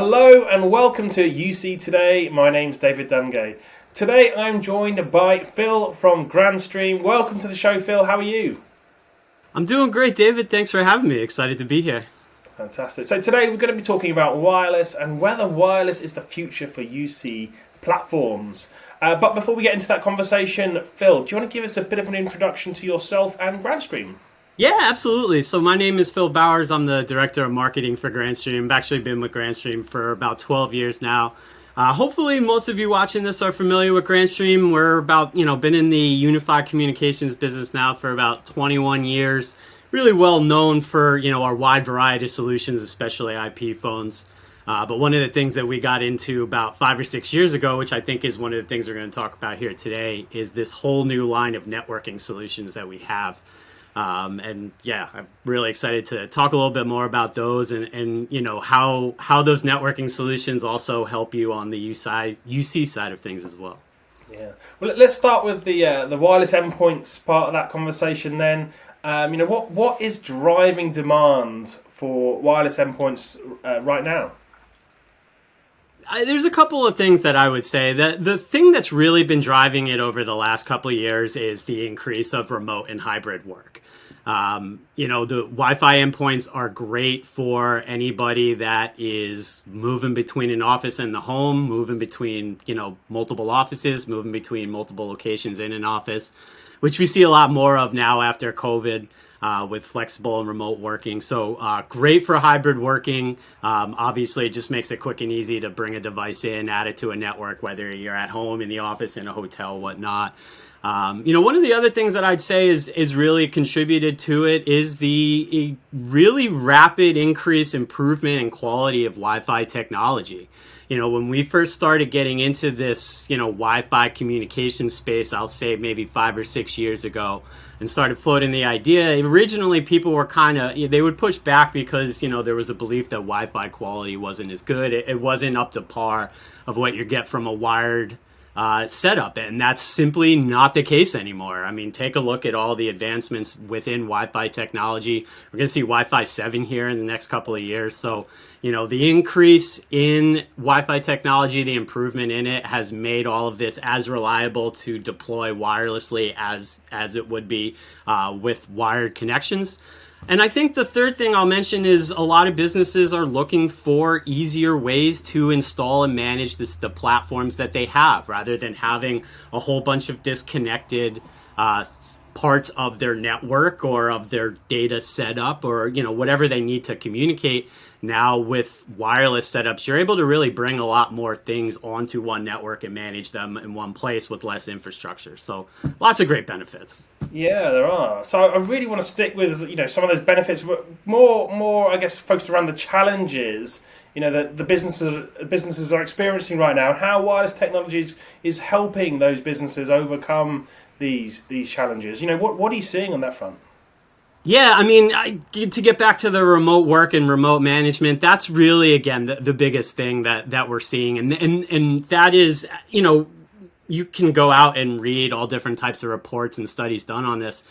Hello and welcome to UC Today. My name's David Dungay. Today I'm joined by Phil from Grandstream. Welcome to the show, Phil. How are you? I'm doing great, David. Thanks for having me. Excited to be here. Fantastic. So today we're going to be talking about wireless and whether wireless is the future for UC platforms. Uh, but before we get into that conversation, Phil, do you want to give us a bit of an introduction to yourself and Grandstream? Yeah, absolutely. So my name is Phil Bowers. I'm the director of marketing for Grandstream. I've actually been with Grandstream for about 12 years now. Uh, hopefully, most of you watching this are familiar with Grandstream. We're about, you know, been in the unified communications business now for about 21 years. Really well known for, you know, our wide variety of solutions, especially IP phones. Uh, but one of the things that we got into about five or six years ago, which I think is one of the things we're going to talk about here today, is this whole new line of networking solutions that we have. Um, and yeah, I'm really excited to talk a little bit more about those and, and you know how how those networking solutions also help you on the U side, UC side of things as well. Yeah. Well, let's start with the uh, the wireless endpoints part of that conversation. Then, um, you know, what what is driving demand for wireless endpoints uh, right now? I, there's a couple of things that I would say that the thing that's really been driving it over the last couple of years is the increase of remote and hybrid work. Um, you know, the Wi-Fi endpoints are great for anybody that is moving between an office and the home, moving between you know multiple offices, moving between multiple locations in an office, which we see a lot more of now after COVID uh, with flexible and remote working. So uh, great for hybrid working. Um, obviously, it just makes it quick and easy to bring a device in, add it to a network, whether you're at home, in the office, in a hotel, whatnot. Um, you know, one of the other things that I'd say is is really contributed to it is the really rapid increase, improvement, and quality of Wi-Fi technology you know, when we first started getting into this, you know, Wi-Fi communication space, I'll say maybe five or six years ago, and started floating the idea. Originally, people were kind of they would push back because you know there was a belief that Wi-Fi quality wasn't as good. It, it wasn't up to par of what you get from a wired uh, setup, and that's simply not the case anymore. I mean, take a look at all the advancements within Wi-Fi technology. We're going to see Wi-Fi seven here in the next couple of years. So, you know, the increase in Wi-Fi technology, the improvement in it, has made all of this as reliable to deploy wirelessly as as it would be uh, with wired connections. And I think the third thing I'll mention is a lot of businesses are looking for easier ways to install and manage this, the platforms that they have rather than having a whole bunch of disconnected uh, parts of their network or of their data setup or you know whatever they need to communicate now with wireless setups you're able to really bring a lot more things onto one network and manage them in one place with less infrastructure so lots of great benefits yeah there are so i really want to stick with you know some of those benefits but more more i guess focused around the challenges you know that the businesses businesses are experiencing right now and how wireless technologies is helping those businesses overcome these these challenges. You know, what what are you seeing on that front? Yeah, I mean, I, to get back to the remote work and remote management, that's really again the, the biggest thing that that we're seeing, and and and that is, you know, you can go out and read all different types of reports and studies done on this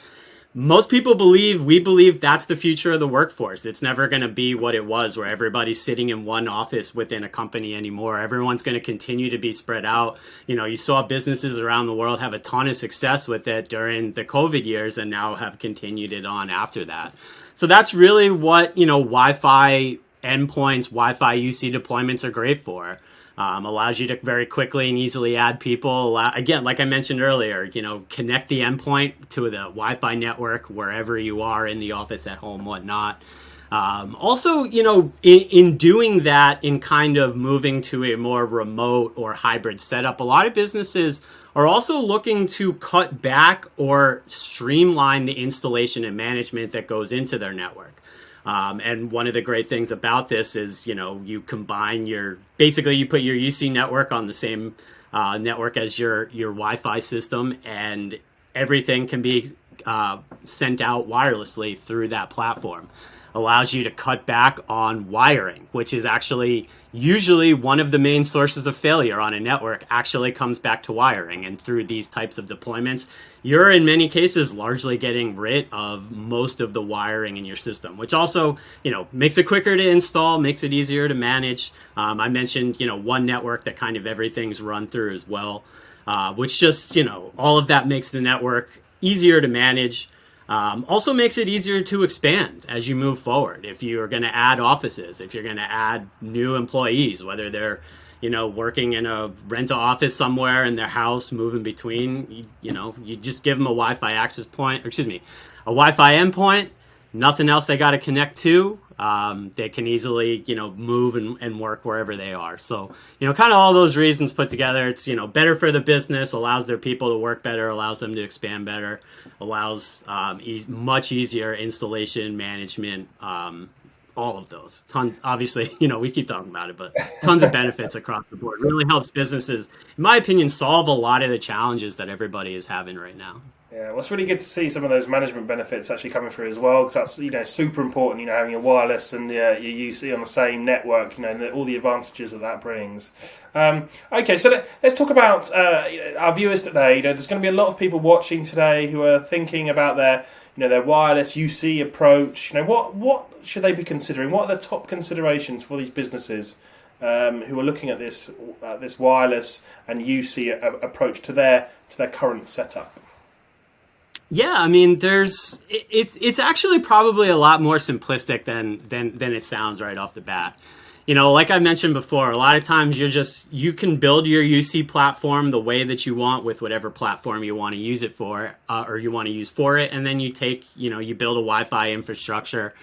most people believe we believe that's the future of the workforce. It's never going to be what it was where everybody's sitting in one office within a company anymore. Everyone's going to continue to be spread out. You know you saw businesses around the world have a ton of success with it during the covid years and now have continued it on after that. So that's really what you know wi-fi endpoints wi-fi uc deployments are great for um, allows you to very quickly and easily add people. Allow, again, like I mentioned earlier, you know, connect the endpoint to the Wi-Fi network wherever you are in the office, at home, whatnot. Um, also, you know, in, in, doing that, in kind of moving to a more remote or hybrid setup, a lot of businesses are also looking to cut back or streamline the installation and management that goes into their network. Um, and one of the great things about this is, you know, you combine your basically you put your UC network on the same uh, network as your your Wi-Fi system, and everything can be uh, sent out wirelessly through that platform. Allows you to cut back on wiring, which is actually usually one of the main sources of failure on a network actually comes back to wiring. And through these types of deployments, you're in many cases largely getting rid of most of the wiring in your system, which also, you know, makes it quicker to install, makes it easier to manage. Um, I mentioned, you know, one network that kind of everything's run through as well, uh, which just, you know, all of that makes the network easier to manage. Um, also makes it easier to expand as you move forward. If you're going to add offices, if you're going to add new employees, whether they're you know working in a rental office somewhere in their house, moving between, you, you know, you just give them a Wi-Fi access point, excuse me, a Wi-Fi endpoint. Nothing else they got to connect to um, they can easily you know move and, and work wherever they are. So you know kind of all those reasons put together it's you know better for the business allows their people to work better allows them to expand better allows um, e- much easier installation management um, all of those. Ton obviously you know we keep talking about it but tons of benefits across the board. Really helps businesses in my opinion solve a lot of the challenges that everybody is having right now yeah, well, it's really good to see some of those management benefits actually coming through as well, because that's you know super important. You know, having your wireless and uh, your UC on the same network, you know, and all the advantages that that brings. Um, okay, so let, us talk about uh, our viewers today. You know, there's going to be a lot of people watching today who are thinking about their you know their wireless UC approach. You know, what what should they be considering? What are the top considerations for these businesses? Um, who are looking at this uh, this wireless and UC a- approach to their to their current setup. Yeah, I mean, there's it's it, it's actually probably a lot more simplistic than than than it sounds right off the bat. You know, like I mentioned before, a lot of times you're just you can build your UC platform the way that you want with whatever platform you want to use it for, uh, or you want to use for it, and then you take you know you build a Wi-Fi infrastructure,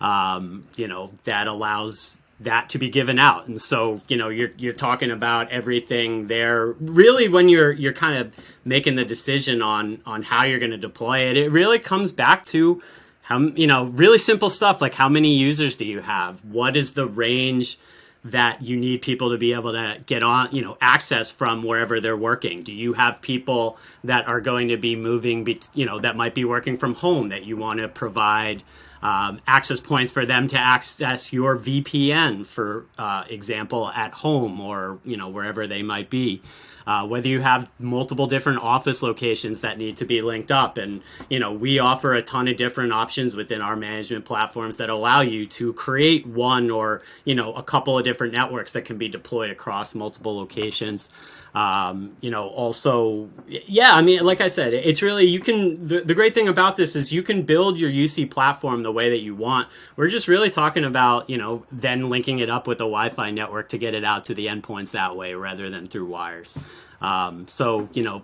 um, you know that allows that to be given out. And so, you know, you're you're talking about everything there. Really, when you're you're kind of making the decision on on how you're going to deploy it, it really comes back to how you know really simple stuff like how many users do you have? What is the range? that you need people to be able to get on, you know, access from wherever they're working? Do you have people that are going to be moving, you know, that might be working from home that you want to provide um, access points for them to access your VPN, for uh, example, at home or you know wherever they might be. Uh, whether you have multiple different office locations that need to be linked up, and you know we offer a ton of different options within our management platforms that allow you to create one or you know a couple of different networks that can be deployed across multiple locations. Um, you know, also, yeah, I mean, like I said, it's really, you can, the, the great thing about this is you can build your UC platform the way that you want. We're just really talking about, you know, then linking it up with a Wi Fi network to get it out to the endpoints that way rather than through wires. Um, so, you know,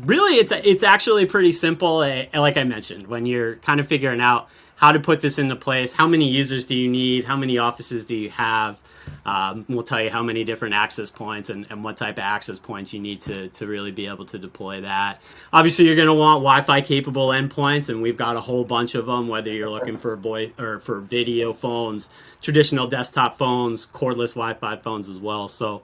really it's, it's actually pretty simple. Eh, like I mentioned, when you're kind of figuring out how to put this into place, how many users do you need, how many offices do you have, um, we'll tell you how many different access points and, and what type of access points you need to, to really be able to deploy that. Obviously, you're going to want Wi-Fi capable endpoints, and we've got a whole bunch of them. Whether you're looking for voice or for video phones, traditional desktop phones, cordless Wi-Fi phones as well. So,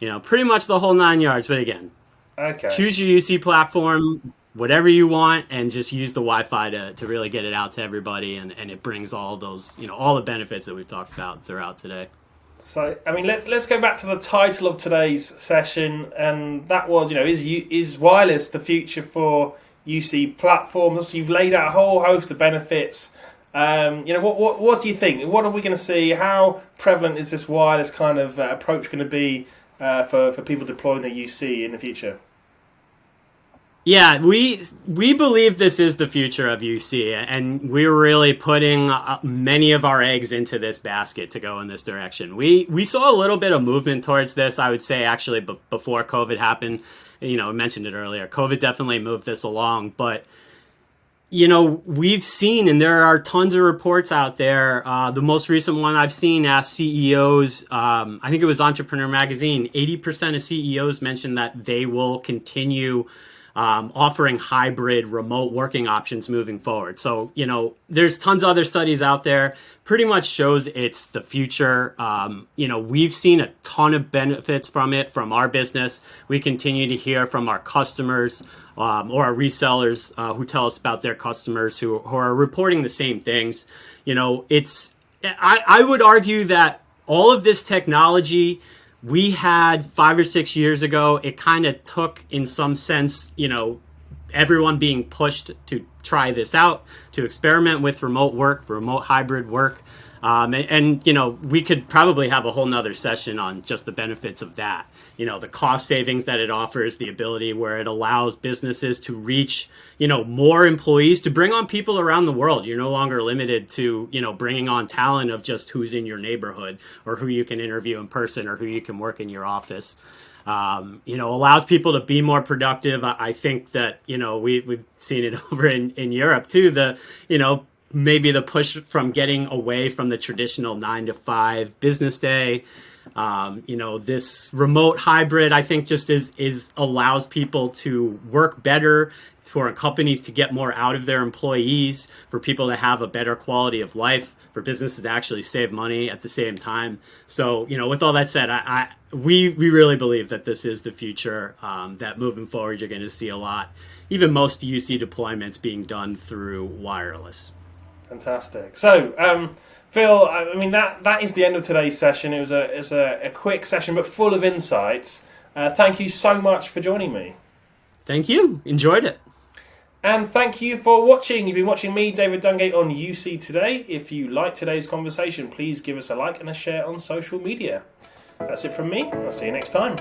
you know, pretty much the whole nine yards. But again, okay. choose your UC platform, whatever you want and just use the wi-fi to, to really get it out to everybody and, and it brings all those you know all the benefits that we've talked about throughout today so, I mean, let's let's go back to the title of today's session, and that was, you know, is is wireless the future for UC platforms? You've laid out a whole host of benefits. Um, you know, what, what what do you think? What are we going to see? How prevalent is this wireless kind of uh, approach going to be uh, for for people deploying the UC in the future? Yeah, we we believe this is the future of UC, and we're really putting uh, many of our eggs into this basket to go in this direction. We we saw a little bit of movement towards this. I would say actually b- before COVID happened. You know, I mentioned it earlier. COVID definitely moved this along, but you know, we've seen, and there are tons of reports out there. Uh, the most recent one I've seen asked CEOs, um, I think it was Entrepreneur Magazine, 80% of CEOs mentioned that they will continue um, offering hybrid remote working options moving forward. So, you know, there's tons of other studies out there. Pretty much shows it's the future. Um, you know, we've seen a ton of benefits from it from our business. We continue to hear from our customers um, or our resellers uh, who tell us about their customers who, who are reporting the same things. You know, it's I, I would argue that all of this technology we had five or six years ago, it kind of took, in some sense, you know, everyone being pushed to try this out, to experiment with remote work, remote hybrid work. Um, and, and, you know, we could probably have a whole nother session on just the benefits of that. You know, the cost savings that it offers, the ability where it allows businesses to reach, you know, more employees, to bring on people around the world. You're no longer limited to, you know, bringing on talent of just who's in your neighborhood or who you can interview in person or who you can work in your office. Um, you know, allows people to be more productive. I, I think that, you know, we, we've seen it over in, in Europe too. The, you know, maybe the push from getting away from the traditional nine to five business day. Um, you know, this remote hybrid, I think, just is is allows people to work better, for companies to get more out of their employees, for people to have a better quality of life, for businesses to actually save money at the same time. So, you know, with all that said, I, I we we really believe that this is the future. Um, that moving forward, you're going to see a lot, even most UC deployments being done through wireless. Fantastic. So, um, Phil, I mean that that is the end of today's session. It was a it's a, a quick session, but full of insights. Uh, thank you so much for joining me. Thank you. Enjoyed it. And thank you for watching. You've been watching me, David Dungay, on UC Today. If you like today's conversation, please give us a like and a share on social media. That's it from me. I'll see you next time.